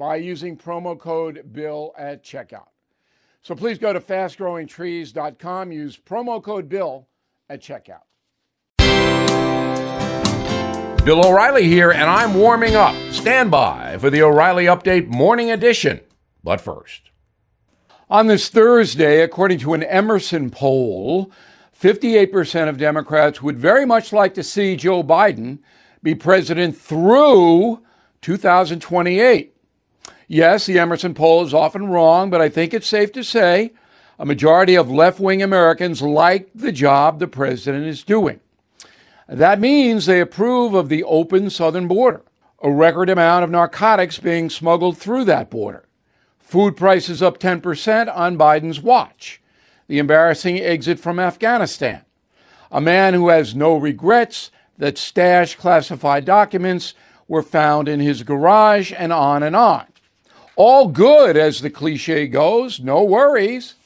by using promo code BILL at checkout. So please go to fastgrowingtrees.com, use promo code BILL at checkout. Bill O'Reilly here, and I'm warming up. Stand by for the O'Reilly Update Morning Edition. But first, on this Thursday, according to an Emerson poll, 58% of Democrats would very much like to see Joe Biden be president through 2028. Yes, the Emerson poll is often wrong, but I think it's safe to say a majority of left wing Americans like the job the president is doing. That means they approve of the open southern border, a record amount of narcotics being smuggled through that border, food prices up 10% on Biden's watch, the embarrassing exit from Afghanistan, a man who has no regrets that stashed classified documents were found in his garage, and on and on. All good, as the cliche goes, no worries.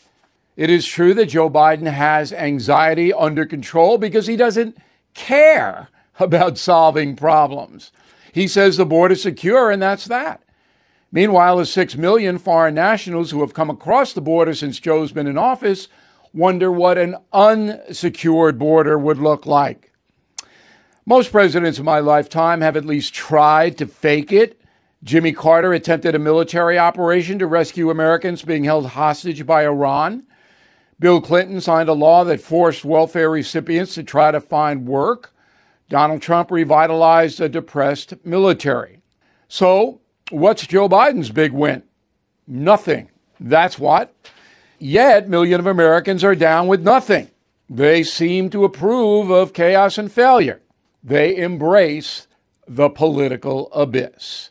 It is true that Joe Biden has anxiety under control because he doesn't care about solving problems. He says the border is secure, and that's that. Meanwhile, the six million foreign nationals who have come across the border since Joe's been in office wonder what an unsecured border would look like. Most presidents in my lifetime have at least tried to fake it Jimmy Carter attempted a military operation to rescue Americans being held hostage by Iran. Bill Clinton signed a law that forced welfare recipients to try to find work. Donald Trump revitalized a depressed military. So, what's Joe Biden's big win? Nothing. That's what. Yet, millions of Americans are down with nothing. They seem to approve of chaos and failure. They embrace the political abyss.